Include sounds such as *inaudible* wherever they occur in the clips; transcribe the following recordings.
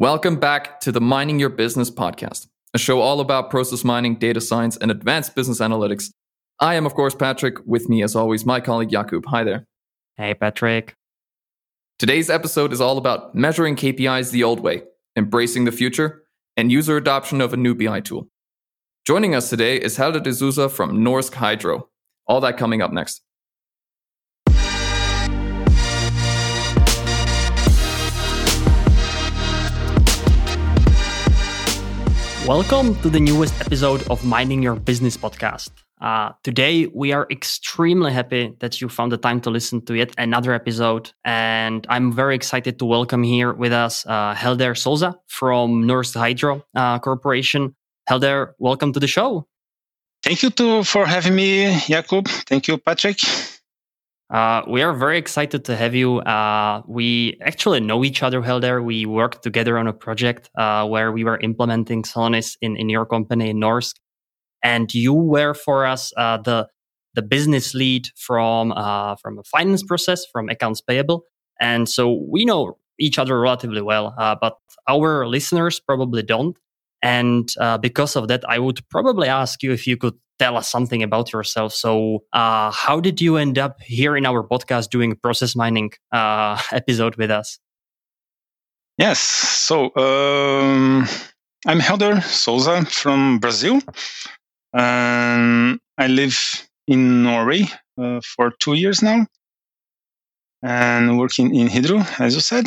Welcome back to the Mining Your Business podcast, a show all about process mining, data science, and advanced business analytics. I am, of course, Patrick. With me, as always, my colleague Jakub. Hi there. Hey, Patrick. Today's episode is all about measuring KPIs the old way, embracing the future, and user adoption of a new BI tool. Joining us today is Helder de Souza from Norsk Hydro. All that coming up next. Welcome to the newest episode of Mining Your Business podcast. Uh, today, we are extremely happy that you found the time to listen to yet another episode. And I'm very excited to welcome here with us uh, Helder Souza from Norsk Hydro uh, Corporation. Helder, welcome to the show. Thank you to, for having me, Jakub. Thank you, Patrick. Uh, we are very excited to have you. Uh, we actually know each other, Helder. We worked together on a project uh, where we were implementing Celonis in, in your company in Norsk. And you were for us uh, the the business lead from uh, from a finance process, from accounts payable. And so we know each other relatively well, but our listeners probably don't. And because of that, I would probably ask you if you could tell us something about yourself. So, uh, how did you end up here in our podcast doing process mining uh, *laughs* episode with us? Yes. So, um, I'm Helder Souza from Brazil. and I live in Norway uh, for two years now and working in Hydro, as you said.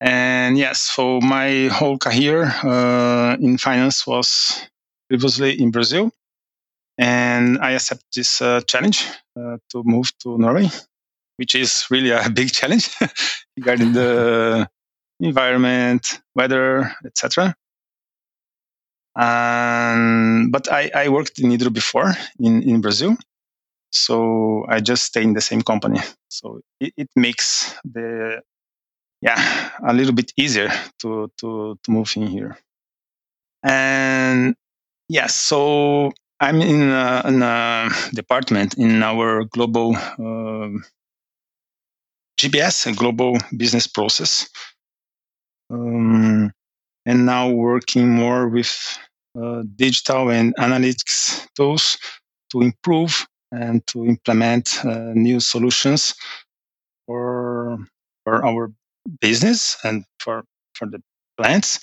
And yes, so my whole career uh, in finance was previously in Brazil and I accept this uh, challenge uh, to move to Norway, which is really a *laughs* big challenge *laughs* regarding the environment, weather, etc. Um, but I, I, worked in Hydro before in, in Brazil, so I just stay in the same company. So it, it makes the yeah a little bit easier to to to move in here. And yes, so I'm in a, in a department in our global uh, GBS, a global business process, um, and now working more with uh, digital and analytics tools to improve and to implement uh, new solutions for for our business and for for the plants,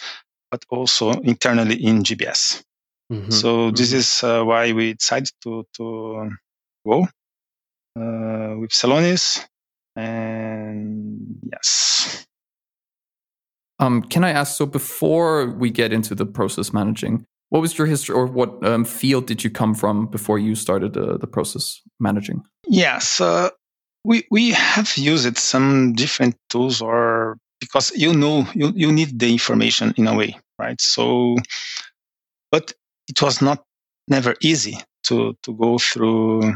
but also internally in GBS. Mm-hmm. So this mm-hmm. is uh, why we decided to to go uh, with Celonis, and yes. Um, can I ask? So before we get into the process managing, what was your history, or what um, field did you come from before you started uh, the process managing? Yes, uh, we we have used some different tools, or because you know you you need the information in a way, right? So, but it was not never easy to to go through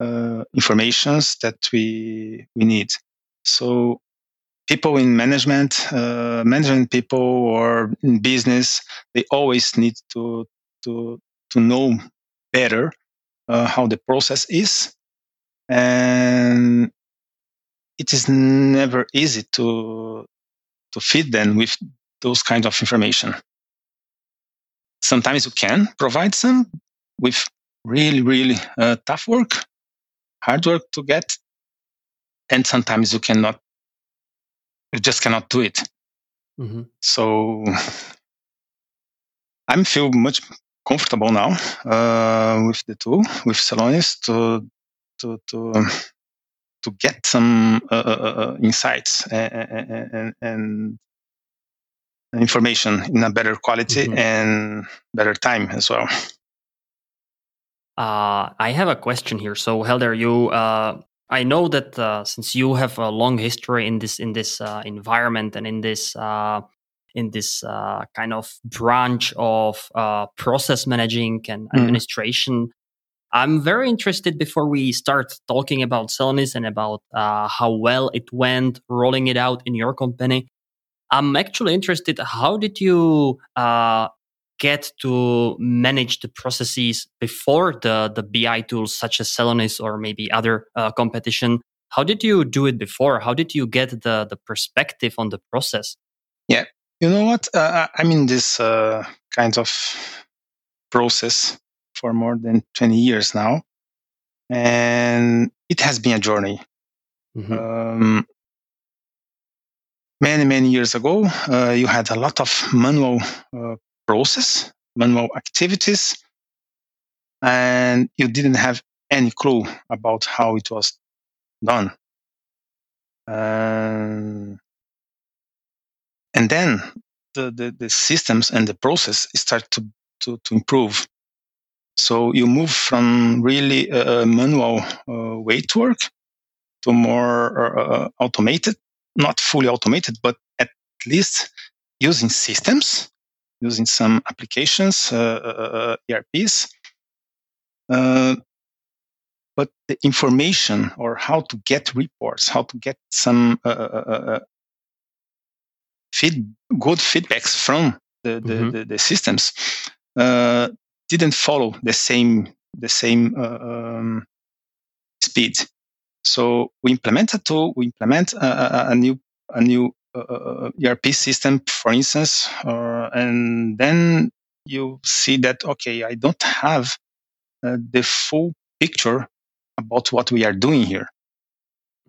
uh, informations that we we need. So people in management, uh, management people or in business, they always need to to to know better uh, how the process is, and it is never easy to to feed them with those kinds of information. Sometimes you can provide some with really, really uh, tough work, hard work to get. And sometimes you cannot, you just cannot do it. Mm-hmm. So I feel much comfortable now uh, with the tool, with Celonis to, to, to, um, to get some uh, uh, uh, uh insights and, and, and information in a better quality mm-hmm. and better time as well. Uh, I have a question here. So, Helder, you, uh, I know that uh, since you have a long history in this in this uh, environment and in this uh, in this uh, kind of branch of process managing and mm-hmm. administration, I'm very interested before we start talking about Celonis and about how well it went rolling it out in your company. I'm actually interested. How did you uh, get to manage the processes before the the BI tools such as Celonis or maybe other uh, competition? How did you do it before? How did you get the the perspective on the process? Yeah, You know what? Uh, I'm in this uh, kind of process for more than 20 years now. And it has been a journey. Mm-hmm. Um, many, many years ago, uh, you had a lot of manual uh, process, manual activities, and you didn't have any clue about how it was done. Um, and then the, the, the, systems and the process start to, to, to improve. So you move from really manual uh, way to work to more uh, automated, not fully automated, but at least using systems, using some applications, uh, uh, uh ERPs. Uh, but the information or how to get reports, how to get some feed, good feedbacks from the, the, mm-hmm. the, the systems didn't follow the same the same uh, um, speed. So we implement a tool, we implement a, a, a new a new uh, uh ERP system, for instance, uh, and then you see that okay, I don't have uh, the full picture about what we are doing here.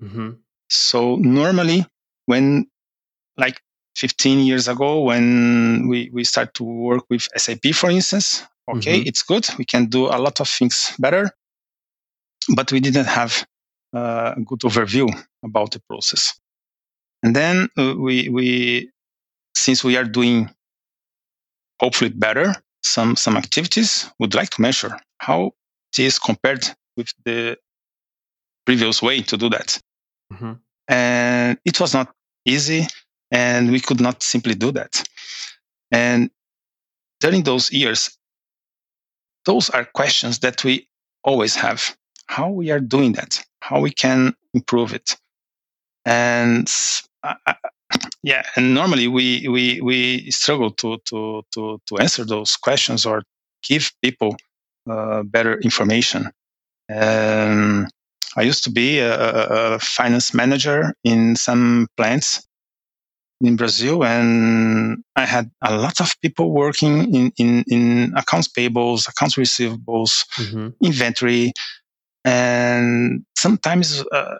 Mm-hmm. So normally, when like 15 years ago, when we we start to work with SAP, for instance, Okay, mm-hmm. it's good. We can do a lot of things better, but we didn't have uh, a good overview about the process. And then uh, we, we, since we are doing hopefully better some, some activities, would like to measure how it is compared with the previous way to do that. Mm-hmm. And it was not easy and we could not simply do that. And during those years, those are questions that we always have. How we are doing that, how we can improve it. And uh, yeah, and normally we, we, we struggle to, to, to, to answer those questions or give people uh, better information. Um, I used to be a, a, finance manager in some plants in Brazil, and I had a lot of people working in, in, in accounts payables, accounts receivables, mm-hmm. inventory, and sometimes uh,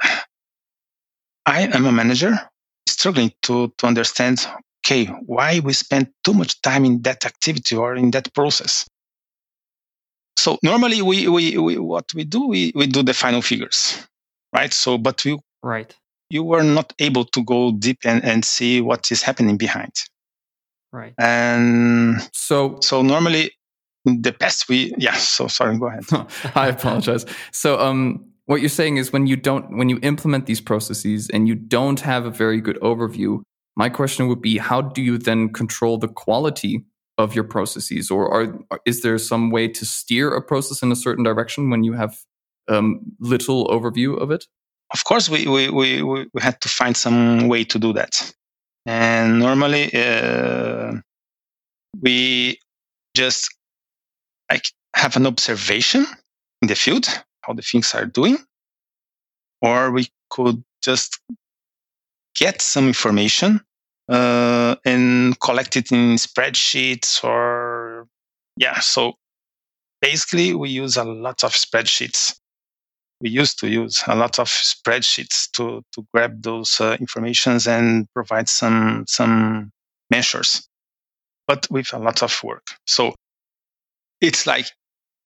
I am a manager struggling to, to understand, okay, why we spend too much time in that activity or in that process. So normally we, we, we what we do, we, we do the final figures, right? So, but we right you were not able to go deep and, and see what is happening behind. Right. And so, so normally the best we, yeah. So sorry, go ahead. *laughs* I apologize. So, um, what you're saying is when you don't, when you implement these processes and you don't have a very good overview, my question would be, how do you then control the quality of your processes, or are, is there some way to steer a process in a certain direction when you have um, little overview of it? of course, we, we, we, we had to find some way to do that. And normally, uh, we just like have an observation in the field, how the things are doing, or we could just get some information uh, and collect it in spreadsheets or yeah. So basically, we use a lot of spreadsheets we used to use a lot of spreadsheets to to grab those uh, informations and provide some some measures, but with a lot of work. So it's like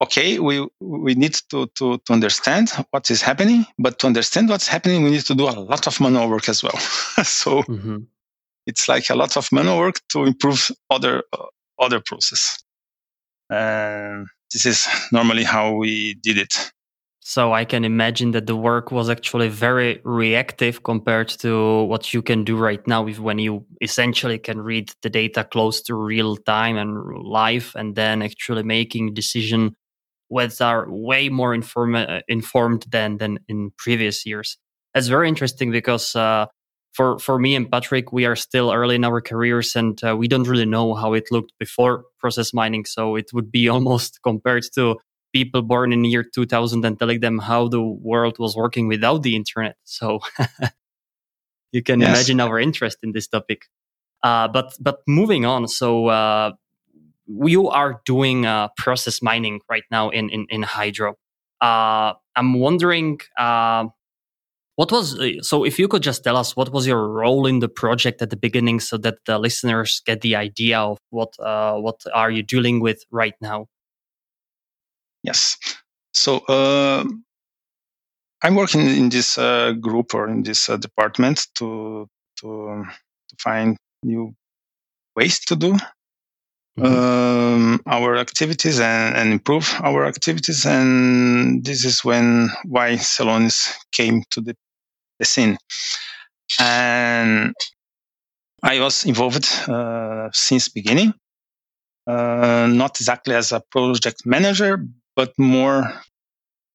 okay, we we need to to to understand what is happening, but to understand what's happening, we need to do a lot of manual work as well. *laughs* so mm-hmm. it's like a lot of manual work to improve other uh, other process. And this is normally how we did it. So I can imagine that the work was actually very reactive compared to what you can do right now with when you essentially can read the data close to real time and live and then actually making decision which are way more inform- uh, informed than than in previous years. That's very interesting because uh, for for me and Patrick, we are still early in our careers and uh, we don't really know how it looked before process mining. So it would be *laughs* almost compared to people born in the year 2000 and telling them how the world was working without the internet. *laughs* So you can yes. imagine our interest in this topic. Uh, but but moving on, so uh, you are doing uh, process mining right now in in, in Hydro. Uh, I'm wondering. Uh, what was so? If you could just tell us what was your role in the project at the beginning, so that the listeners get the idea of what what are you dealing with right now? Yes. So uh, I'm working in this uh, group or in this uh, department to to to find new ways to do mm-hmm. um, our activities and, and, improve our activities. And this is when why Celonis came to the, the scene. And I was involved uh, since beginning, uh, not exactly as a project manager, but more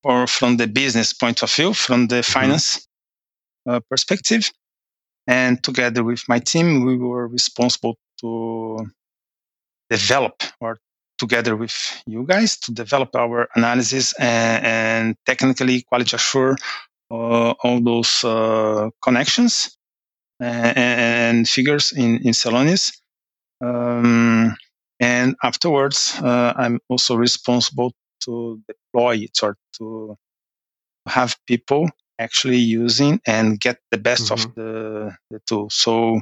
or from the business point of view, from the mm-hmm. finance uh, perspective. And together with my team, we were responsible to develop or together with you guys to develop our analysis and, and technically quality assure uh, all those uh, connections and, and, figures in, in Celonis. Um, and afterwards, uh, I'm also responsible to deploy it or to have people actually using and get the best mm-hmm. of the, the tool. So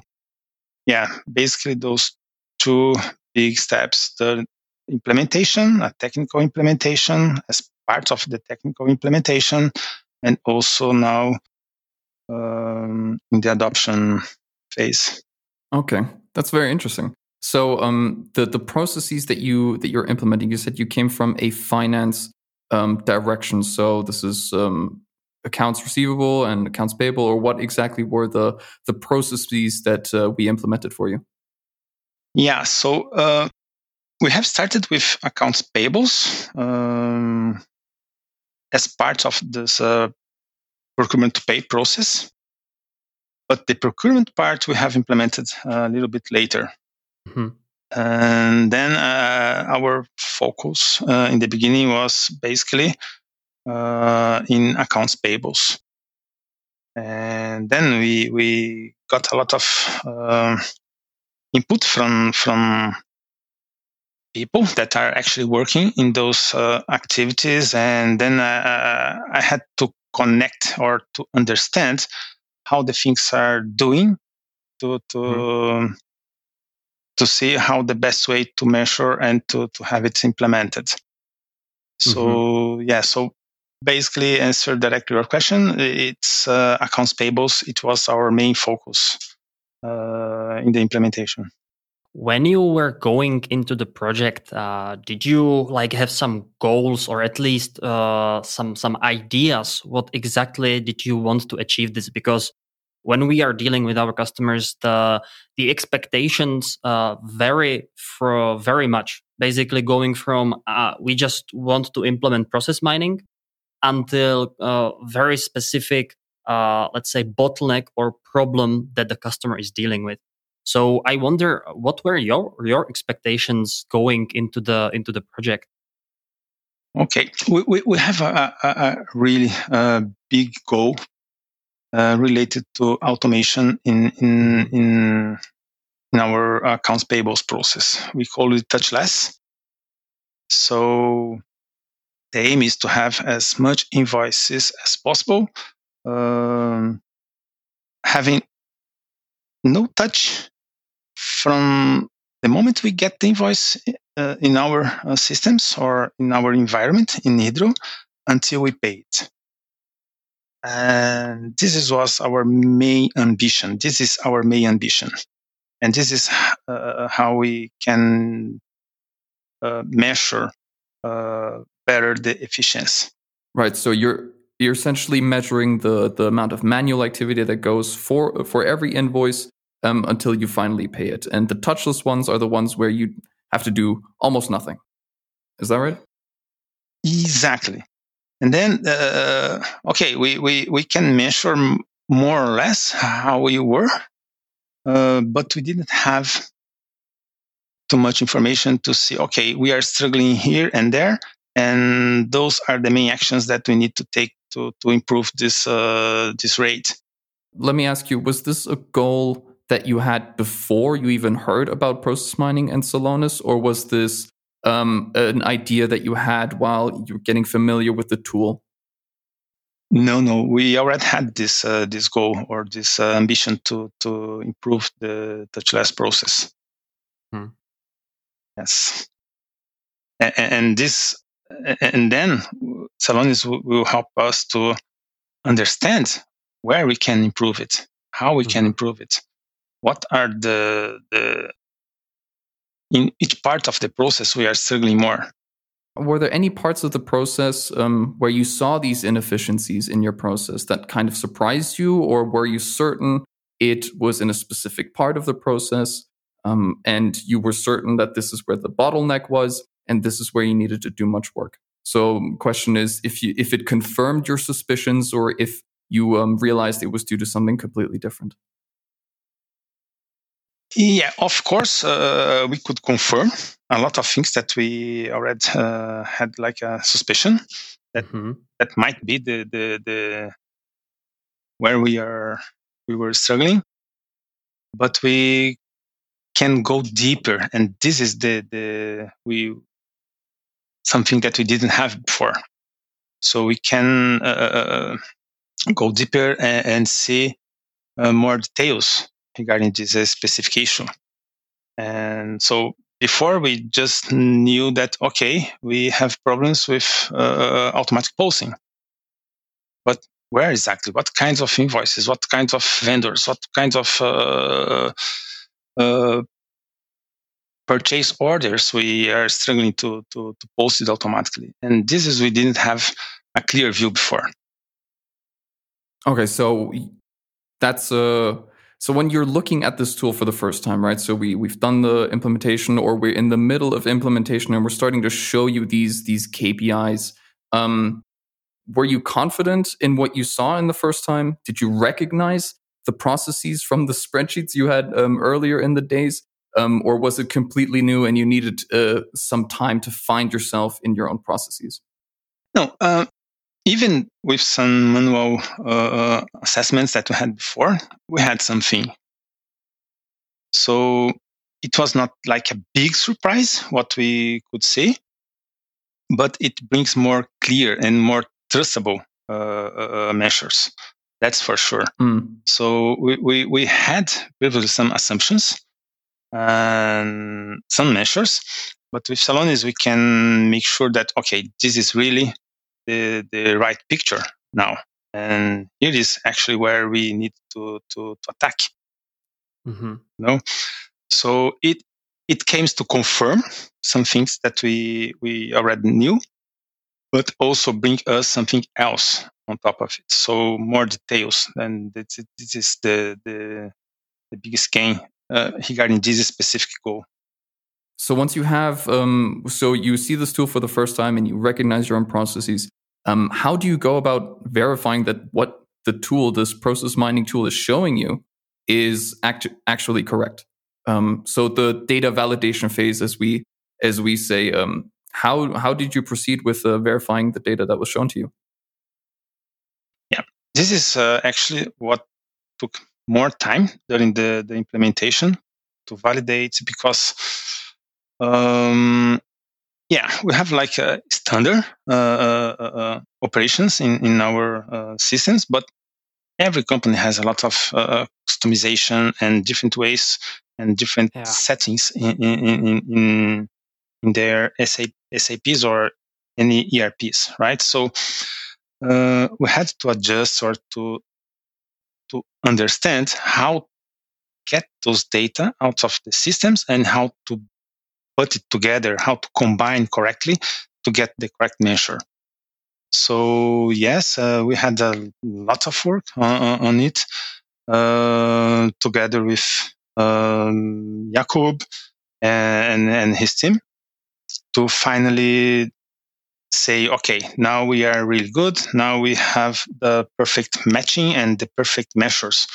yeah, basically those two big steps, the implementation, a technical implementation as part of the technical implementation, and also now um, in the adoption phase. Okay, that's very interesting. So um, the the processes that you that you're implementing, you said you came from a finance um, direction. So this is um, accounts receivable and accounts payable, or what exactly were the the processes that uh, we implemented for you? Yeah, so uh, we have started with accounts payables um, as part of this uh, procurement to pay process, but the procurement part we have implemented a little bit later. Mm-hmm. And then uh, our focus uh, in the beginning was basically uh, in accounts payables. And then we we got a lot of uh, input from from people that are actually working in those uh, activities, and then uh, I had to connect or to understand how the things are doing to to mm-hmm to see how the best way to measure and to, to have it implemented. So mm-hmm. yeah, so basically answer directly your question. It's uh, accounts payables. It was our main focus uh, in the implementation. When you were going into the project, uh, did you like have some goals or at least uh, some some ideas? What exactly did you want to achieve this? Because when we are dealing with our customers, the the expectations uh, vary for very much. Basically, going from uh, we just want to implement process mining until uh, very specific, uh, let's say, bottleneck or problem that the customer is dealing with. So I wonder, what were your your expectations going into the into the project? Okay, we, we, we have a, a, a really uh, big goal uh, related to automation in in in, in our accounts payables process. We call it touchless. So the aim is to have as much invoices as possible, um, having no touch from the moment we get the invoice uh, in our uh, systems or in our environment in Hydro until we pay it. And this is, was our main ambition. This is our main ambition. And this is uh, how we can uh, measure uh, better the efficiency. Right. So you're you're essentially measuring the the amount of manual activity that goes for for every invoice um, until you finally pay it. And the touchless ones are the ones where you have to do almost nothing. Is that right? Exactly. And then, uh, okay, we, we, we can measure more or less how we were, uh, but we didn't have too much information to see, okay, we are struggling here and there. And those are the main actions that we need to take to, to improve this, uh, this rate. Let me ask you, was this a goal that you had before you even heard about process mining and Celonis, or was this um, an idea that you had while you were getting familiar with the tool? No, no, we already had this uh, this goal or this uh, ambition to to improve the touchless process. Hmm. Yes, and, and, this, and then Celonis will help us to understand where we can improve it, how we mm-hmm. can improve it, what are the the in each part of the process we are struggling more. Were there any parts of the process um, where you saw these inefficiencies in your process that kind of surprised you, or were you certain it was in a specific part of the process um, and you were certain that this is where the bottleneck was and this is where you needed to do much work? So, question is if you if it confirmed your suspicions or if you um, realized it was due to something completely different. Yeah, of course, uh, we could confirm a lot of things that we already uh, had like a suspicion that mm-hmm. that might be the, the the where we are we were struggling, but we can go deeper, and this is the the we something that we didn't have before. So we can uh, uh go deeper and, and see uh, more details regarding this uh, specification. And so before we just knew that, okay, we have problems with uh, automatic posting. But where exactly? What kinds of invoices? What kinds of vendors? What kinds of uh, uh, purchase orders we are struggling to, to, to post it automatically? And this is we didn't have a clear view before. Okay, so that's a uh, so when you're looking at this tool for the first time, right? So we we've done the implementation, or we're in the middle of implementation, and we're starting to show you these these KPIs. Um, were you confident in what you saw in the first time? Did you recognize the processes from the spreadsheets you had um, earlier in the days, um, or was it completely new and you needed uh, some time to find yourself in your own processes? No, uh, even with some manual uh, uh, assessments that we had before, we had something. So it was not like a big surprise what we could see, but it brings more clear and more trustable uh, uh, uh measures. That's for sure. Mm. So we, we, we had previously some assumptions and some measures, but with Celonis we can make sure that okay, this is really the, the right picture now. And here is actually where we need to, to, to attack. Mm-hmm. No, so it it came to confirm some things that we we already knew, but also bring us something else on top of it. So more details, and this, this is the the, the biggest gain uh, regarding this specific goal. So once you have, um, so you see this tool for the first time and you recognize your own processes, um, how do you go about verifying that what the tool, this process mining tool, is showing you is act- actually correct? Um, so the data validation phase, as we as we say, um, how how did you proceed with uh, verifying the data that was shown to you? Yeah, this is uh, actually what took more time during the the implementation to validate because um, yeah, we have like a standard uh, uh, uh, operations in, in our uh, systems, but every company has a lot of uh, customization and different ways and different yeah. settings in, in, in, in their SAP, SAPs or any ERPs, right? So uh, we had to adjust or to to understand how get those data out of the systems and how to put it together, how to combine correctly to get the correct measure. So yes, uh, we had a lot of work on, on it uh, together with um, Jakub and, and his team to finally say, okay, now we are really good. Now we have the perfect matching and the perfect measures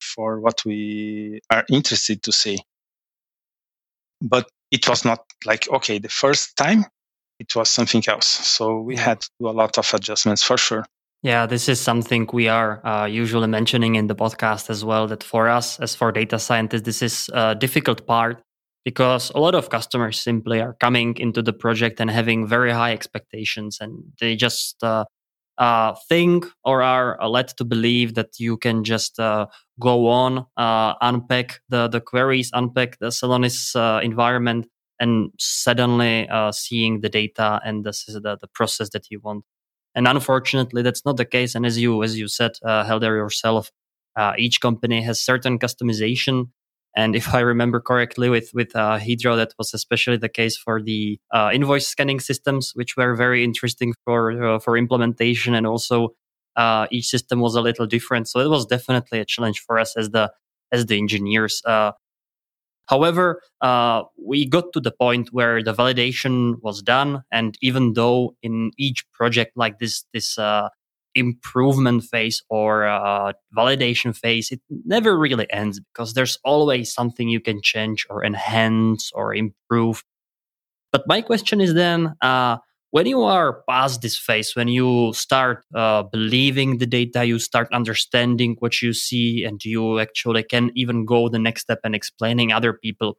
for what we are interested to see. But it was not like, okay, the first time it was something else. So we had to do a lot of adjustments for sure. Yeah, this is something we are uh, usually mentioning in the podcast as well. That for us, as for data scientists, this is a difficult part because a lot of customers simply are coming into the project and having very high expectations, and they just uh, uh, think or are led to believe that you can just uh, go on, uh, unpack the the queries, unpack the Celonis uh, environment, and suddenly seeing the data and this is the, the process that you want and unfortunately, that's not the case. And as you as you said, uh, Helder yourself, uh, each company has certain customization. And if I remember correctly, with with uh, Hydro, that was especially the case for the uh, invoice scanning systems, which were very interesting for uh, for implementation. And also, uh, each system was a little different, so it was definitely a challenge for us as the as the engineers. Uh, However, uh, we got to the point where the validation was done, and even though in each project like this, this uh, improvement phase or uh, validation phase, it never really ends because there's always something you can change or enhance or improve. But my question is then, uh, when you are past this phase, when you start uh, believing the data, you start understanding what you see, and you actually can even go the next step and explaining other people.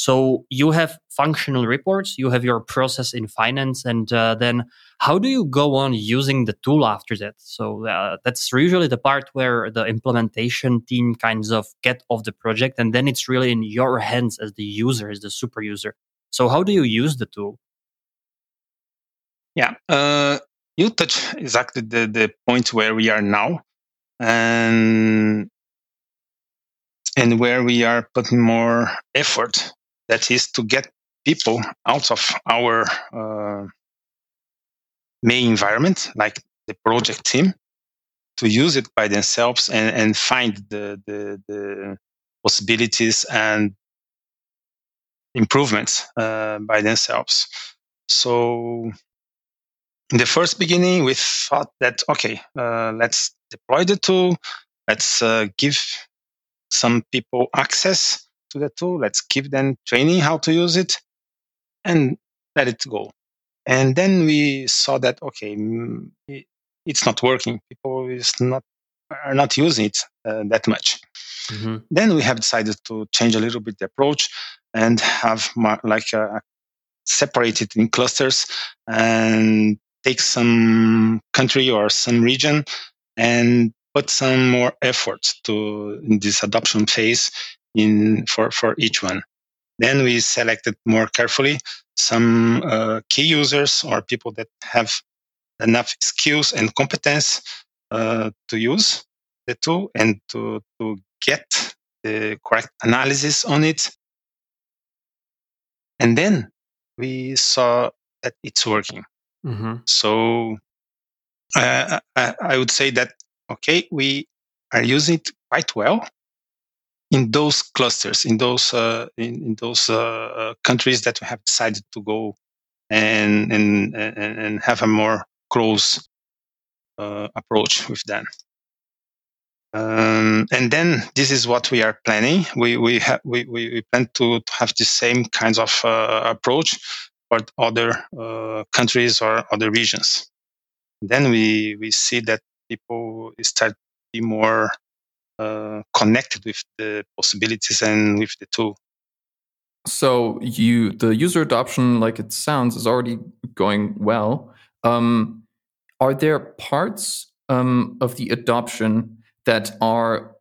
So you have functional reports, you have your process in finance, and uh, then how do you go on using the tool after that? So uh, that's usually the part where the implementation team kinds of get off the project, and then it's really in your hands as the user, as the super user. So how do you use the tool? Yeah, uh, you touch exactly the, the point where we are now, and and where we are putting more effort. That is to get people out of our uh, main environment, like the project team, to use it by themselves and, and find the, the, the possibilities and improvements uh, by themselves. So in the first beginning, we thought that, okay, uh, let's deploy the tool. Let's uh, give some people access to the tool. Let's give them training how to use it and let it go. And then we saw that, okay, mm, it's not working. People is not, are not using it uh, that much. Mm-hmm. Then we have decided to change a little bit the approach and have like uh, separate it in clusters and take some country or some region and put some more effort to in this adoption phase in for, for each one. Then we selected more carefully some uh, key users or people that have enough skills and competence uh, to use the tool and to, to get the correct analysis on it. And then we saw that it's working. Mm-hmm. So uh, I, I would say that, okay, we are using it quite well in those clusters, in those, uh, in, in, those uh, uh, countries that we have decided to go and, and, and have a more close uh, approach with them. Um, and then this is what we are planning. We we have we, we, plan to, to have the same kinds of uh, approach for other uh, countries or other regions. Then we, we see that people start to be more uh, connected with the possibilities and with the tool. So you the user adoption, like it sounds, is already going well. Um, are there parts um, of the adoption that are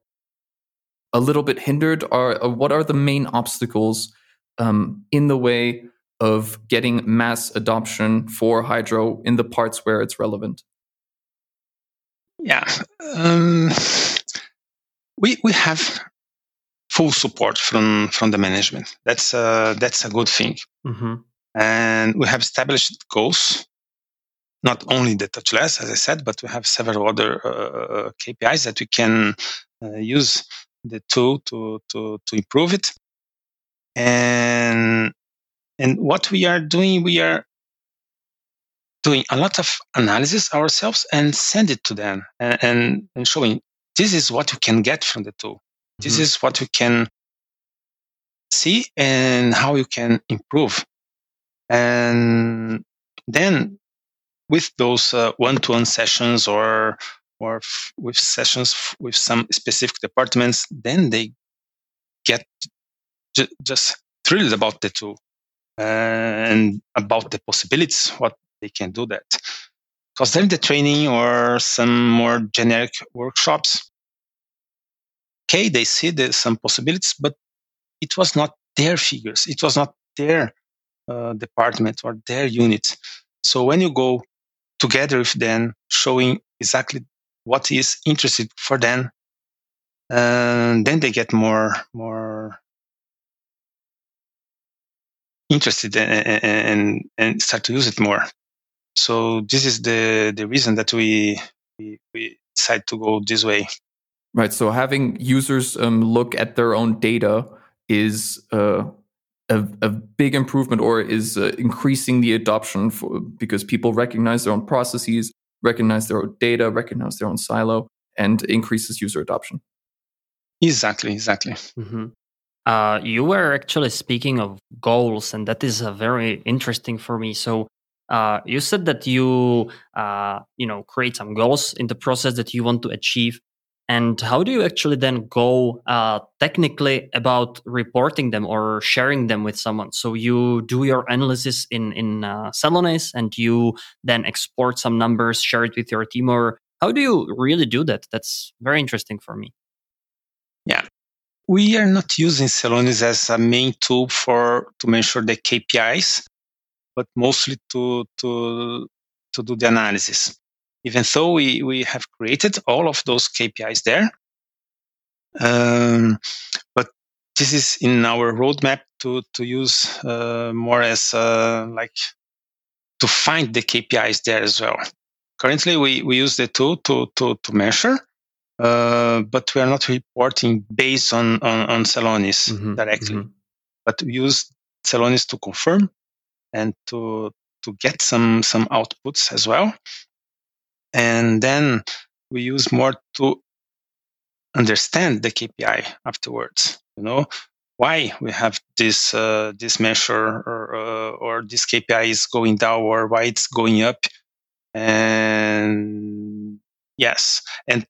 a little bit hindered? Or, or what are the main obstacles um, in the way of getting mass adoption for Hydro in the parts where it's relevant? Yeah, um, we we have full support from from the management. That's uh, that's a good thing, mm-hmm. and we have established goals. Not only the touchless, as I said, but we have several other uh, uh KPIs that we can uh, use the tool to to to improve it. And and what we are doing, we are doing a lot of analysis ourselves and send it to them and, and, and showing this is what you can get from the tool. This mm-hmm. is what you can see and how you can improve. And then with those uh, one-to-one sessions or or f- with sessions f- with some specific departments, then they get j- just thrilled about the tool and about the possibilities, what they can do that. Because then the training or some more generic workshops, okay, they see there's some possibilities, but it was not their figures. It was not their uh, department or their unit. So when you go together with them, showing exactly what is interested for them, and then they get more more interested and, and, and start to use it more. So this is the the reason that we we, we decide to go this way. Right. So having users um, look at their own data is uh, a, a, big improvement, or is uh, increasing the adoption for, because people recognize their own processes, recognize their own data, recognize their own silo, and increases user adoption. Exactly. Exactly. Mm-hmm. Uh, you were actually speaking of goals, and that is uh, very interesting for me. So, uh, you said that you, uh, you know, create some goals in the process that you want to achieve, and how do you actually then go uh, technically about reporting them or sharing them with someone? So you do your analysis in in uh, and you then export some numbers, share it with your team, or how do you really do that? That's very interesting for me. Yeah, we are not using Celonis as a main tool for to measure the KPIs, but mostly to to to do the analysis. Even though we, we have created all of those KPIs there, um, but this is in our roadmap to to use uh, more as uh, like to find the KPIs there as well. Currently, we, we use the tool to to to measure, uh, but we are not reporting based on on, on Celonis mm-hmm, directly, mm-hmm. but we use Celonis to confirm and to to get some some outputs as well, and then we use more to understand the KPI afterwards. You know why we have this uh, this measure or uh, or this KPI is going down or why it's going up, and yes, and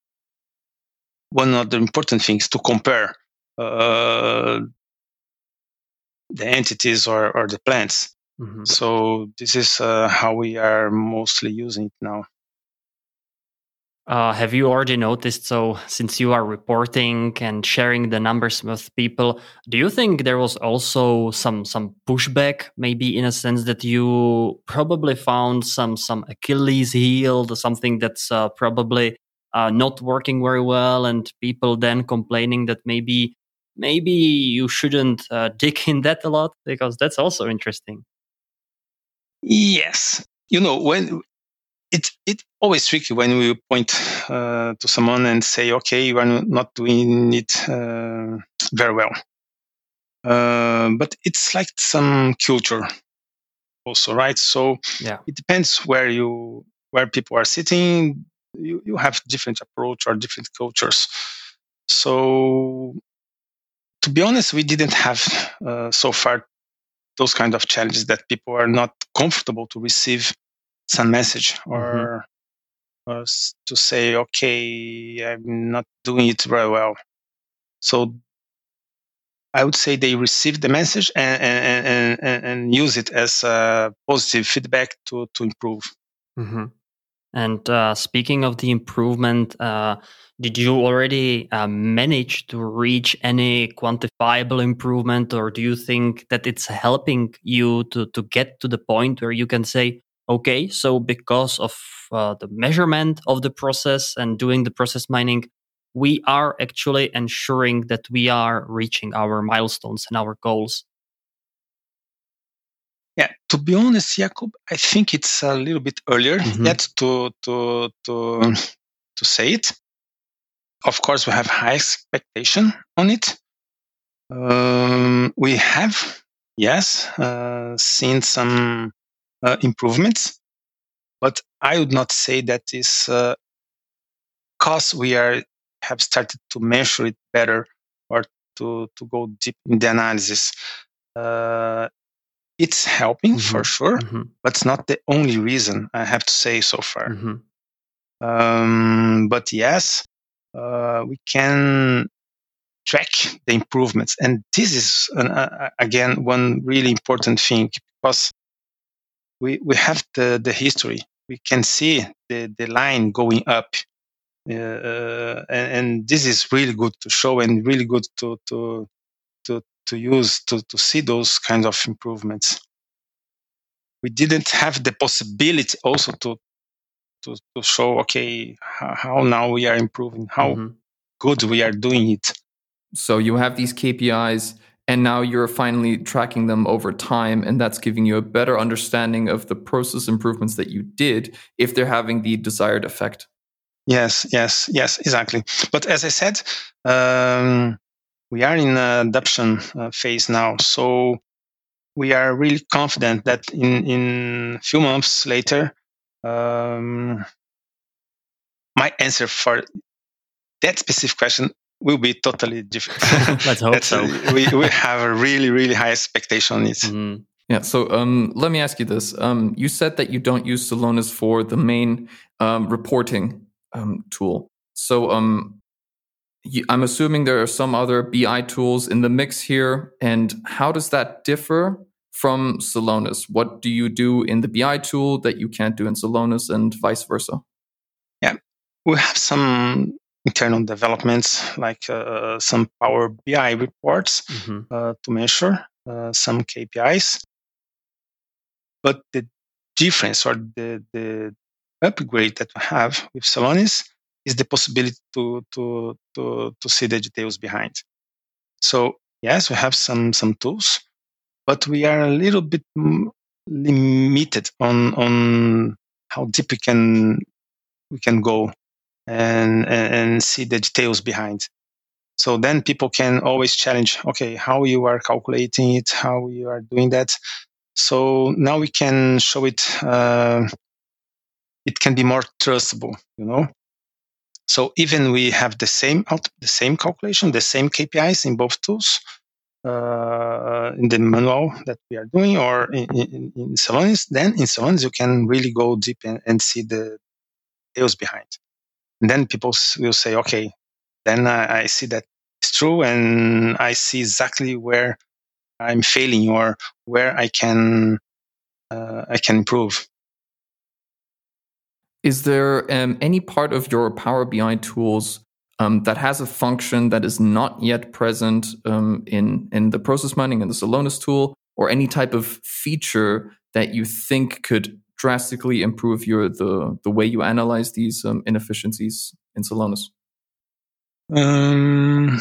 one of the important things to compare uh, the entities or, or the plants. Mm-hmm. So this is uh, how we are mostly using it now. Uh, have you already noticed? So, since you are reporting and sharing the numbers with people, do you think there was also some some pushback, maybe in a sense that you probably found some some Achilles heel, something that's uh, probably uh, not working very well, and people then complaining that maybe maybe you shouldn't uh, *laughs* dig in that a lot because that's also interesting. Yes, you know when it's it always tricky when we point uh, to someone and say, okay, you are not doing it uh, very well. Uh, but it's like some culture also, right? So yeah. it depends where you where people are sitting you, you have different approach or different cultures. So to be honest, we didn't have uh, so far those kind of challenges that people are not comfortable to receive some message or, mm-hmm. to say, okay, I'm not doing it very well. So I would say they receive the message and, and, and, and use it as a positive feedback to, to improve. Mm-hmm. And uh, speaking of the improvement, uh, did you already uh, manage to reach any quantifiable improvement, or do you think that it's helping you to, to get to the point where you can say, okay, so because of uh, the measurement of the process and doing the process mining, we are actually ensuring that we are reaching our milestones and our goals? Yeah, to be honest, Jakub, I think it's a little bit earlier mm-hmm. yet to to to to say it. Of course, we have high expectation on it. Um, we have, yes, uh, seen some improvements, but I would not say that is because uh, we are have started to measure it better or to to go deep in the analysis. Uh, it's helping mm-hmm. for sure, mm-hmm. but it's not the only reason I have to say so far. Mm-hmm. Um, but yes, uh, we can track the improvements. And this is, an, uh, again, one really important thing because we, we have the, the history. We can see the, the line going up. Uh, and, and, this is really good to show and really good to, to, to, to use to, to see those kinds of improvements. We didn't have the possibility also to, to, to show, okay, how, how now we are improving, how mm-hmm. good we are doing it. So you have these KPIs and now you're finally tracking them over time and that's giving you a better understanding of the process improvements that you did if they're having the desired effect. Yes, yes, yes, exactly. But as I said, um, we are in adoption uh, phase now. So we are really confident that in, in a few months later, um, my answer for that specific question will be totally different. *laughs* Let's hope so. we, we have a really, really high expectation on it. Mm-hmm. Yeah. So um, let me ask you this. Um, you said that you don't use Celonis for the main um, reporting um, tool. So um, you, I'm assuming there are some other BI tools in the mix here. And how does that differ from Celonis? What do you do in the BI tool that you can't do in Celonis and vice versa? Yeah. We have some internal developments like uh, some Power BI reports mm-hmm. uh, to measure uh, some KPIs. But the difference or the, the upgrade that we have with Celonis is the possibility to, to, to, to see the details behind. So yes, we have some, some tools, but we are a little bit limited on, on how deep we can, we can go and, and see the details behind. So then people can always challenge, okay, how you are calculating it, how you are doing that. So now we can show it. Uh, it can be more trustable, you know. So even we have the same out, the same calculation, the same KPIs in both tools, uh, in the manual that we are doing, or in, in, in Celonis, then in Celonis you can really go deep and, and see the details behind. Then people will say, okay, then I, I see that it's true and I see exactly where I'm failing or where I can uh, I can improve. Is there um, any part of your Power BI tools um, that has a function that is not yet present um, in in the process mining and the Celonis tool, or any type of feature that you think could drastically improve your the the way you analyze these um, inefficiencies in Celonis? Um,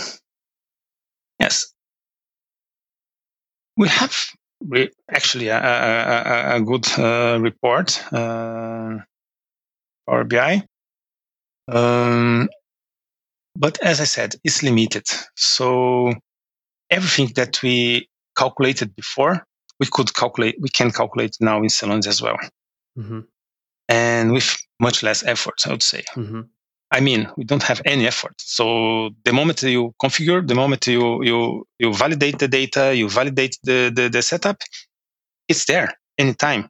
yes, we have re- actually a, a, a good uh, report, uh, BI. Um, but as I said, it's limited. So everything that we calculated before, we could calculate, we can calculate now in Celonis as well mm-hmm. and with much less effort, I would say. Mm-hmm. I mean, we don't have any effort. So the moment you configure, the moment you you you validate the data, you validate the the, the setup, it's there anytime.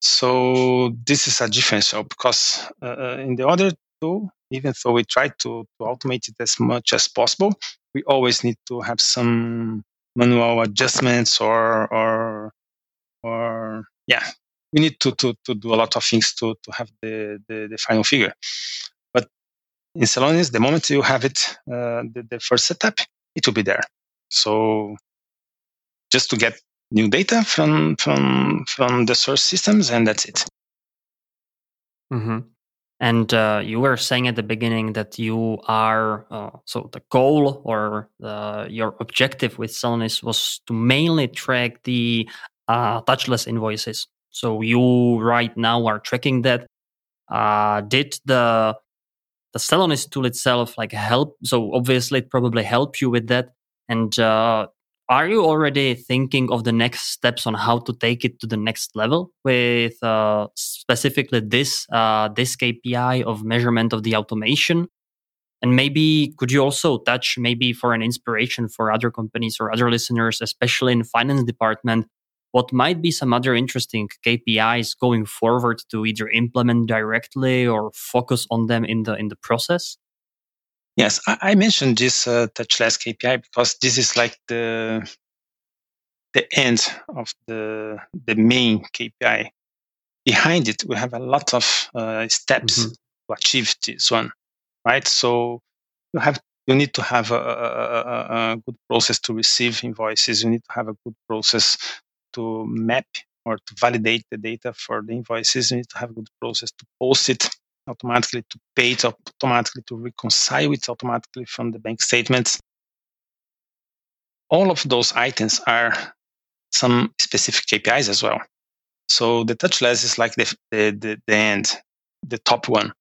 So this is a difference because uh, uh, in the other two, even though we try to, to automate it as much as possible, we always need to have some manual adjustments or or or yeah we need to, to, to do a lot of things to, to have the, the, the final figure. But in Celonis, the moment you have it, uh, the, the first setup, it will be there. So just to get new data from from from the source systems, and that's it. Mm-hmm. And uh, you were saying at the beginning that you are uh, so the goal or the, your objective with Celonis was to mainly track the uh, touchless invoices. So you right now are tracking that. Uh, did the the Celonis tool itself like help? So obviously it probably helped you with that. And uh, are you already thinking of the next steps on how to take it to the next level with uh, specifically this uh, this KPI of measurement of the automation? And maybe could you also touch maybe for an inspiration for other companies or other listeners, especially in finance department, what might be some other interesting KPIs going forward to either implement directly or focus on them in the in the process? Yes, I, I mentioned this uh, touchless KPI because this is like the the end of the the main KPI. Behind it, we have a lot of uh, steps mm-hmm. to achieve this one, right? So you have you need to have a, a, a, good process to receive invoices. You need to have a good process to map or to validate the data for the invoices. You need to have a good process to post it automatically, to pay it automatically, to reconcile it automatically from the bank statements. All of those items are some specific KPIs as well. So the touchless is like the, the, the, the end, the top one.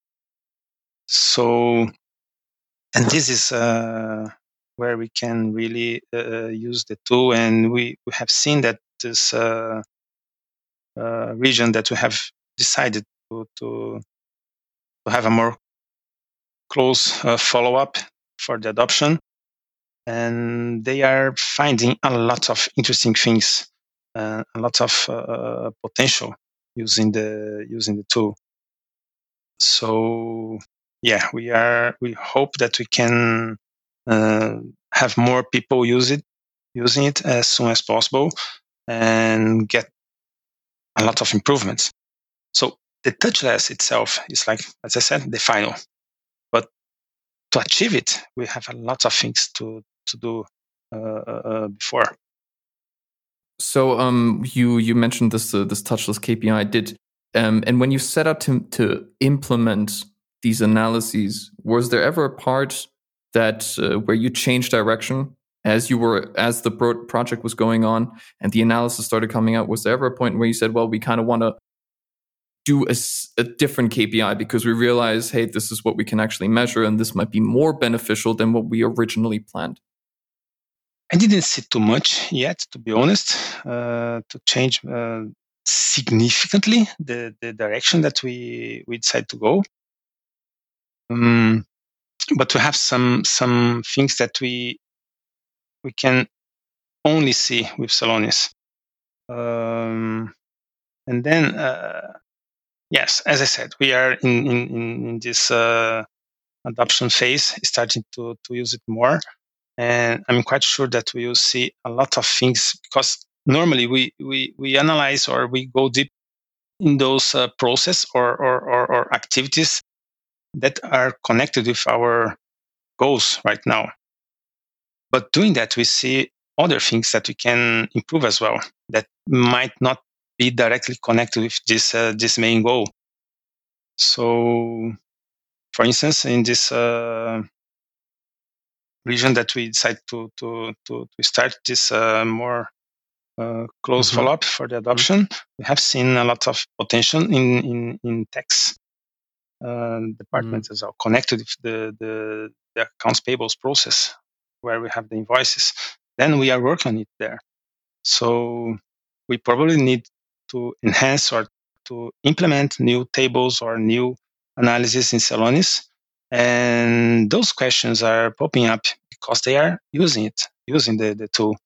So, and this is uh, where we can really uh, use the tool. And we, we have seen that this uh, uh, region that we have decided to, to, to have a more close uh, follow up for the adoption. And they are finding a lot of interesting things, uh, a lot of uh, potential using the using the tool. So yeah, we are. We hope that we can uh, have more people use it, using it as soon as possible, and get a lot of improvements. So the touchless itself is like, as I said, the final. But to achieve it, we have a lot of things to to do uh, uh, uh, before. So um, you you mentioned this uh, this touchless KPI. Did um, and when you set out to to implement these analyses, was there ever a part that uh, where you changed direction as you were as the pro- project was going on and the analysis started coming out? Was there ever a point where you said, "Well, we kind of want to do a, a, different KPI because we realize, hey, this is what we can actually measure, and this might be more beneficial than what we originally planned? I didn't see too much yet, to be honest, uh, to change uh, significantly the, the direction that we, we decided to go. Um, but we have some some things that we we can only see with Celonis. Um, and then uh, Yes, as I said, we are in in, in this uh, adoption phase, starting to to use it more, and I'm quite sure that we will see a lot of things because normally we we we analyze or we go deep in those uh, process or, or, or or activities that are connected with our goals right now. But doing that, we see other things that we can improve as well that might not be directly connected with this uh, this main goal. So, for instance, in this uh, region that we decided to to to, to start this uh, more uh, close mm-hmm. follow up for the adoption, we have seen a lot of potential in in in tax uh, department mm-hmm. as well, connected with the, the the accounts payables process where we have the invoices. Then we are working on it there. So we probably need to enhance or to implement new tables or new analysis in Celonis. And those questions are popping up because they are using it, using the, the tool.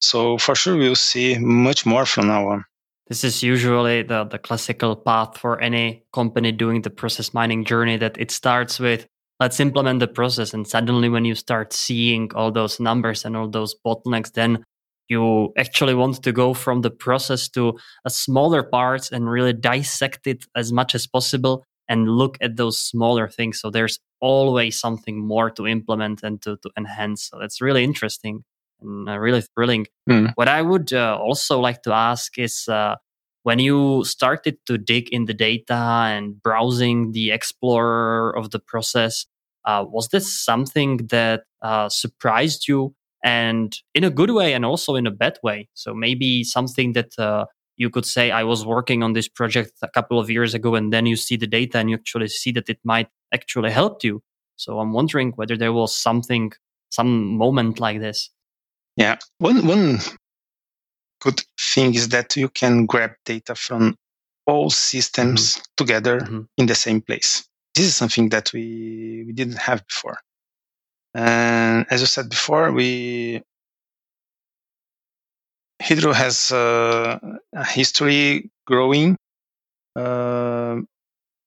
So for sure, we'll see much more from now on. This is usually the, the classical path for any company doing the process mining journey that it starts with let's implement the process. And suddenly, when you start seeing all those numbers and all those bottlenecks, then you actually want to go from the process to a smaller parts and really dissect it as much as possible and look at those smaller things so there's always something more to implement and to, to enhance so that's really interesting and uh, really thrilling mm. what i would uh, also like to ask is uh, when you started to dig in the data and browsing the explorer of the process uh, was this something that uh, surprised you and in a good way and also in a bad way. So maybe something that uh, you could say, I was working on this project a couple of years ago, and then you see the data and you actually see that it might actually help you. So I'm wondering whether there was something, some moment like this. Yeah, one one good thing is that you can grab data from all systems mm-hmm. together mm-hmm. in the same place. This is something that we, we didn't have before. And as I said before, we Hydro has uh, a history growing, uh,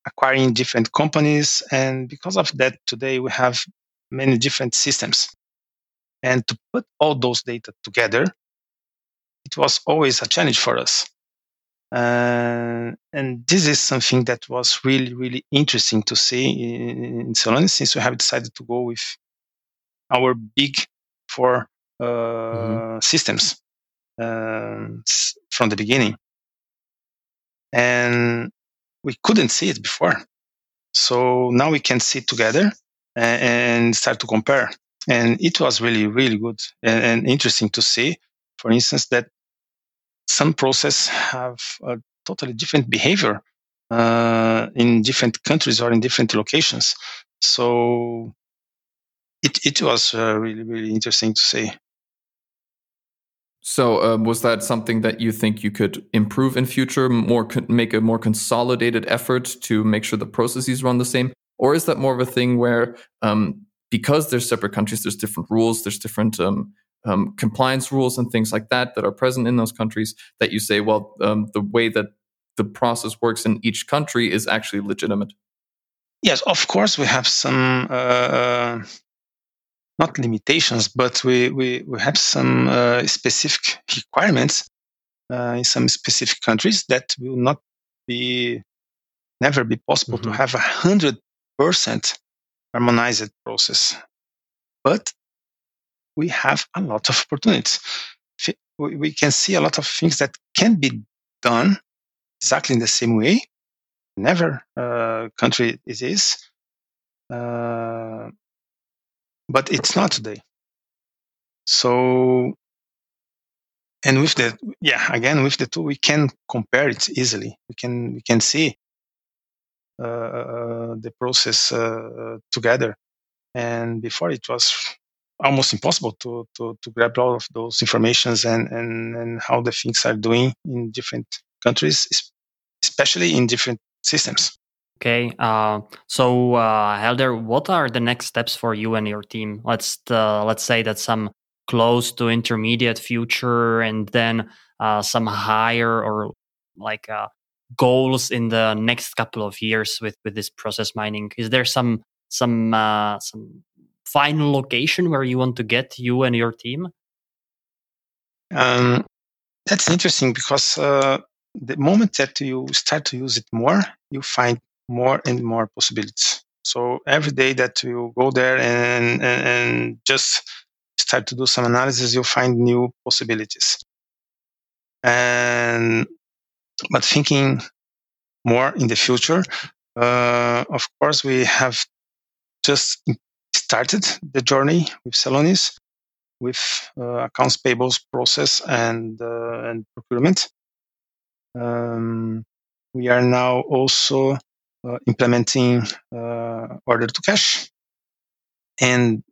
acquiring different companies, and because of that, today we have many different systems. And to put all those data together, it was always a challenge for us. Uh, and this is something that was really, really interesting to see in, in Celonis since we have decided to go with our big four uh, mm-hmm. systems uh, from the beginning. And we couldn't see it before. So now we can see it together and, and start to compare. And it was really, really good and, and interesting to see, for instance, that some process have a totally different behavior uh, in different countries or in different locations. So it it was uh, really really interesting to see. So um, was that something that you think you could improve in future? More make a more consolidated effort to make sure the processes run the same, or is that more of a thing where um, because there's separate countries, there's different rules, there's different um, um, compliance rules and things like that that are present in those countries that you say, well, um, the way that the process works in each country is actually legitimate. Yes, of course, we have some uh, uh not limitations, but we we, we have some uh, specific requirements uh, in some specific countries that will not be never be possible mm-hmm. to have a hundred percent harmonized process. But we have a lot of opportunities. We can see a lot of things that can be done exactly in the same way. Never uh, country it is, uh, but it's not today. So, and with the yeah, again with the tool, we can compare it easily. We can we can see uh, uh the process uh, together. And before it was almost impossible to, to, to grab all of those informations and, and, and how the things are doing in different countries, especially in different systems. Okay, uh, so uh, Helder, what are the next steps for you and your team? Let's uh, let's say that some close to intermediate future, and then uh, some higher or like uh, goals in the next couple of years with with this process mining. Is there some some uh, some final location where you want to get you and your team? Um, that's interesting because uh, the moment that you start to use it more, you find more and more possibilities. So every day that you go there and, and, and just start to do some analysis, you'll find new possibilities. And but thinking more in the future, uh, of course, we have just started the journey with Celonis with uh, accounts payables process and uh, and procurement. Um, we are now also uh, implementing uh, order to cash, and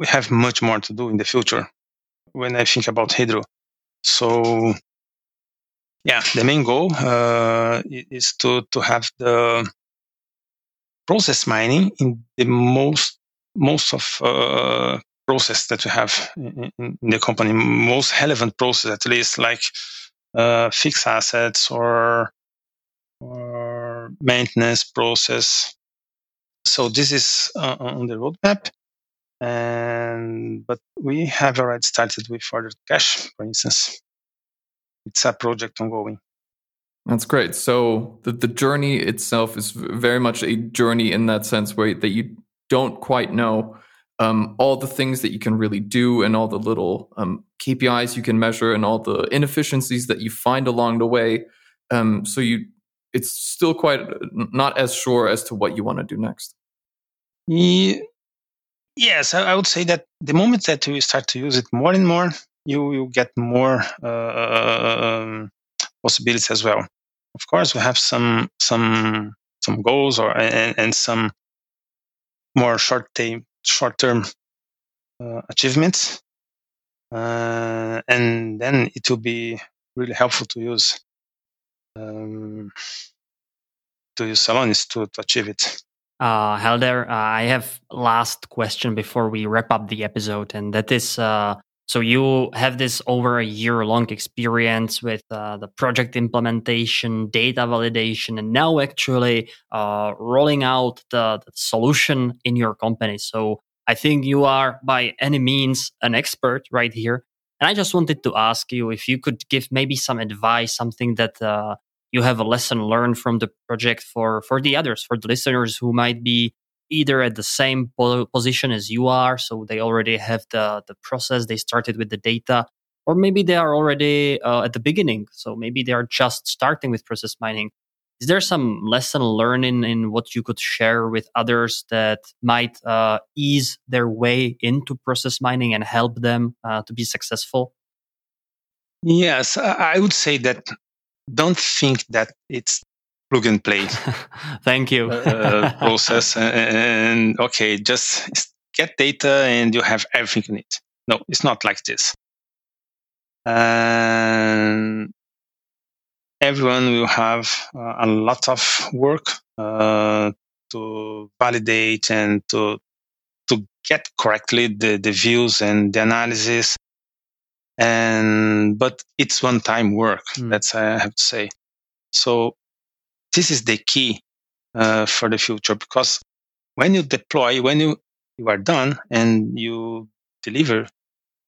we have much more to do in the future. When I think about Hydro, so yeah, the main goal uh, is to to have the process mining in the most most of uh, process that we have in, in, the company, most relevant process at least, like uh, fixed assets or or maintenance process. So this is uh, on the roadmap, and but we have already started with order cash, for instance. It's a project ongoing. That's great. So the, the journey itself is very much a journey in that sense where that you don't quite know um, all the things that you can really do and all the little um, KPIs you can measure and all the inefficiencies that you find along the way. Um, so you, it's still quite not as sure as to what you want to do next. Yes, I would say that the moment that you start to use it more and more, you will get more uh, um, possibilities as well. Of course, we have some some some goals or and, and some more short term short term uh, achievements, uh, and then it will be really helpful to use um, to use Celonis to, to achieve it. Uh, Helder, uh, I have last question before we wrap up the episode, and that is uh, So you have this over a year long experience with uh, the project implementation, data validation, and now actually uh, rolling out the, the, solution in your company. So I think you are by any means an expert right here. And I just wanted to ask you if you could give maybe some advice, something that uh, you have a lesson learned from the project for for the others, for the listeners who might be either at the same position as you are, so they already have the the process, they started with the data, or maybe they are already uh, at the beginning, so maybe they are just starting with process mining. Is there some lesson learning in, what you could share with others that might uh, ease their way into process mining and help them uh, to be successful? Yes, I would say that don't think that it's plug and play. *laughs* Thank you. uh, process and, and, okay, just get data and you have everything you need. No, it's not like this. And everyone will have uh, a lot of work uh, to validate and to to get correctly the, the views and the analysis. And but it's one time work. Mm. That's I have to say. So this is the key uh, for the future because when you deploy, when you, you are done and you deliver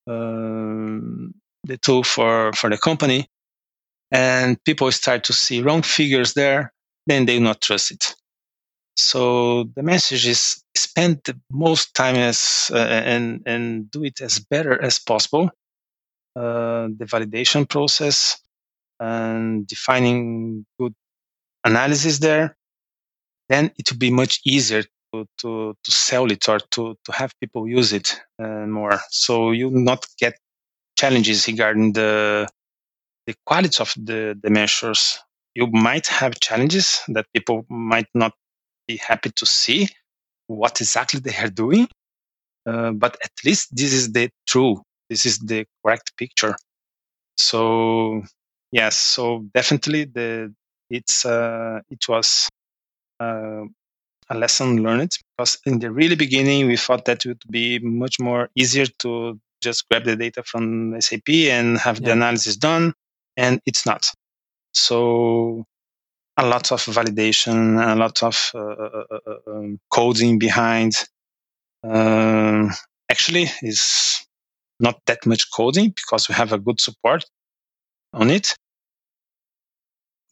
uh, the tool for, for the company and people start to see wrong figures there, then they not trust it. So the message is spend the most time as uh, and and do it as better as possible. Uh, the validation process and defining good analysis there, then it will be much easier to, to, to sell it or to, to have people use it uh, more. So you not get challenges regarding the the quality of the, the measures. You might have challenges that people might not be happy to see what exactly they are doing. Uh, but at least this is the true, this is the correct picture. So yes, so definitely the it's uh, it was uh, a lesson learned because in the really beginning we thought that it would be much more easier to just grab the data from SAP and have yeah. the analysis done, and it's not. So a lot of validation, a lot of uh, uh, uh, uh um, coding behind. Um, actually, is not that much coding because we have a good support on it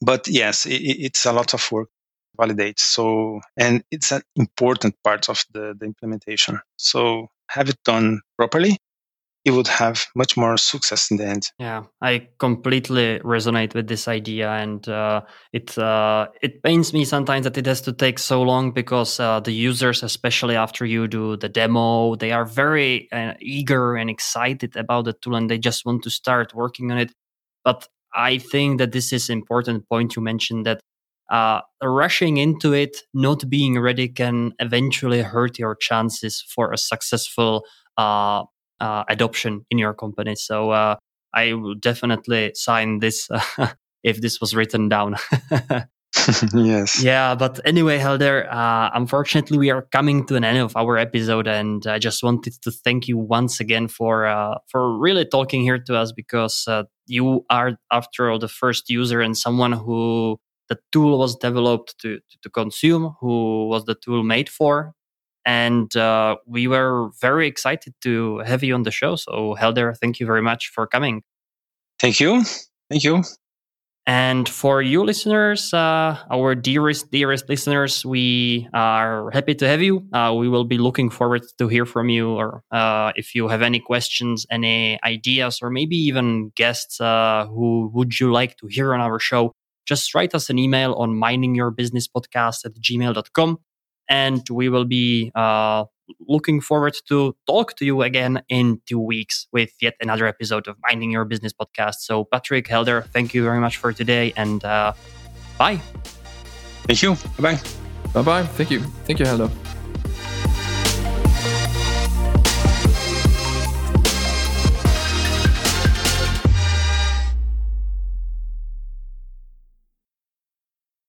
but yes, it, it's a lot of work validate. So, and it's an important part of the, the implementation. So have it done properly, you would have much more success in the end. Yeah, I completely resonate with this idea, and uh, it uh, it pains me sometimes that it has to take so long because uh, the users, especially after you do the demo, they are very uh, eager and excited about the tool, and they just want to start working on it. But I think that this is important point you mentioned that uh, rushing into it, not being ready, can eventually hurt your chances for a successful uh, uh, adoption in your company. So uh, I will definitely sign this *laughs* if this was written down. *laughs* *laughs* yes. Yeah, but anyway, Helder, uh, unfortunately, we are coming to an end of our episode, and I just wanted to thank you once again for uh, for really talking here to us because uh, you are, after all, the first user and someone who the tool was developed to to consume, who was the tool made for, and uh, we were very excited to have you on the show. So, Helder, thank you very much for coming. Thank you. Thank you. And for you listeners, uh, our dearest, dearest listeners, we are happy to have you. Uh, we will be looking forward to hear from you, or uh, if you have any questions, any ideas, or maybe even guests uh, who would you like to hear on our show, just write us an email on miningyourbusinesspodcast at gmail.com and we will be uh, looking forward to talk to you again in two weeks with yet another episode of Mining Your Business podcast. So, Patrick Helder, thank you very much for today and uh, bye. Thank you. Bye bye. Bye bye. Thank you. Thank you, Helder.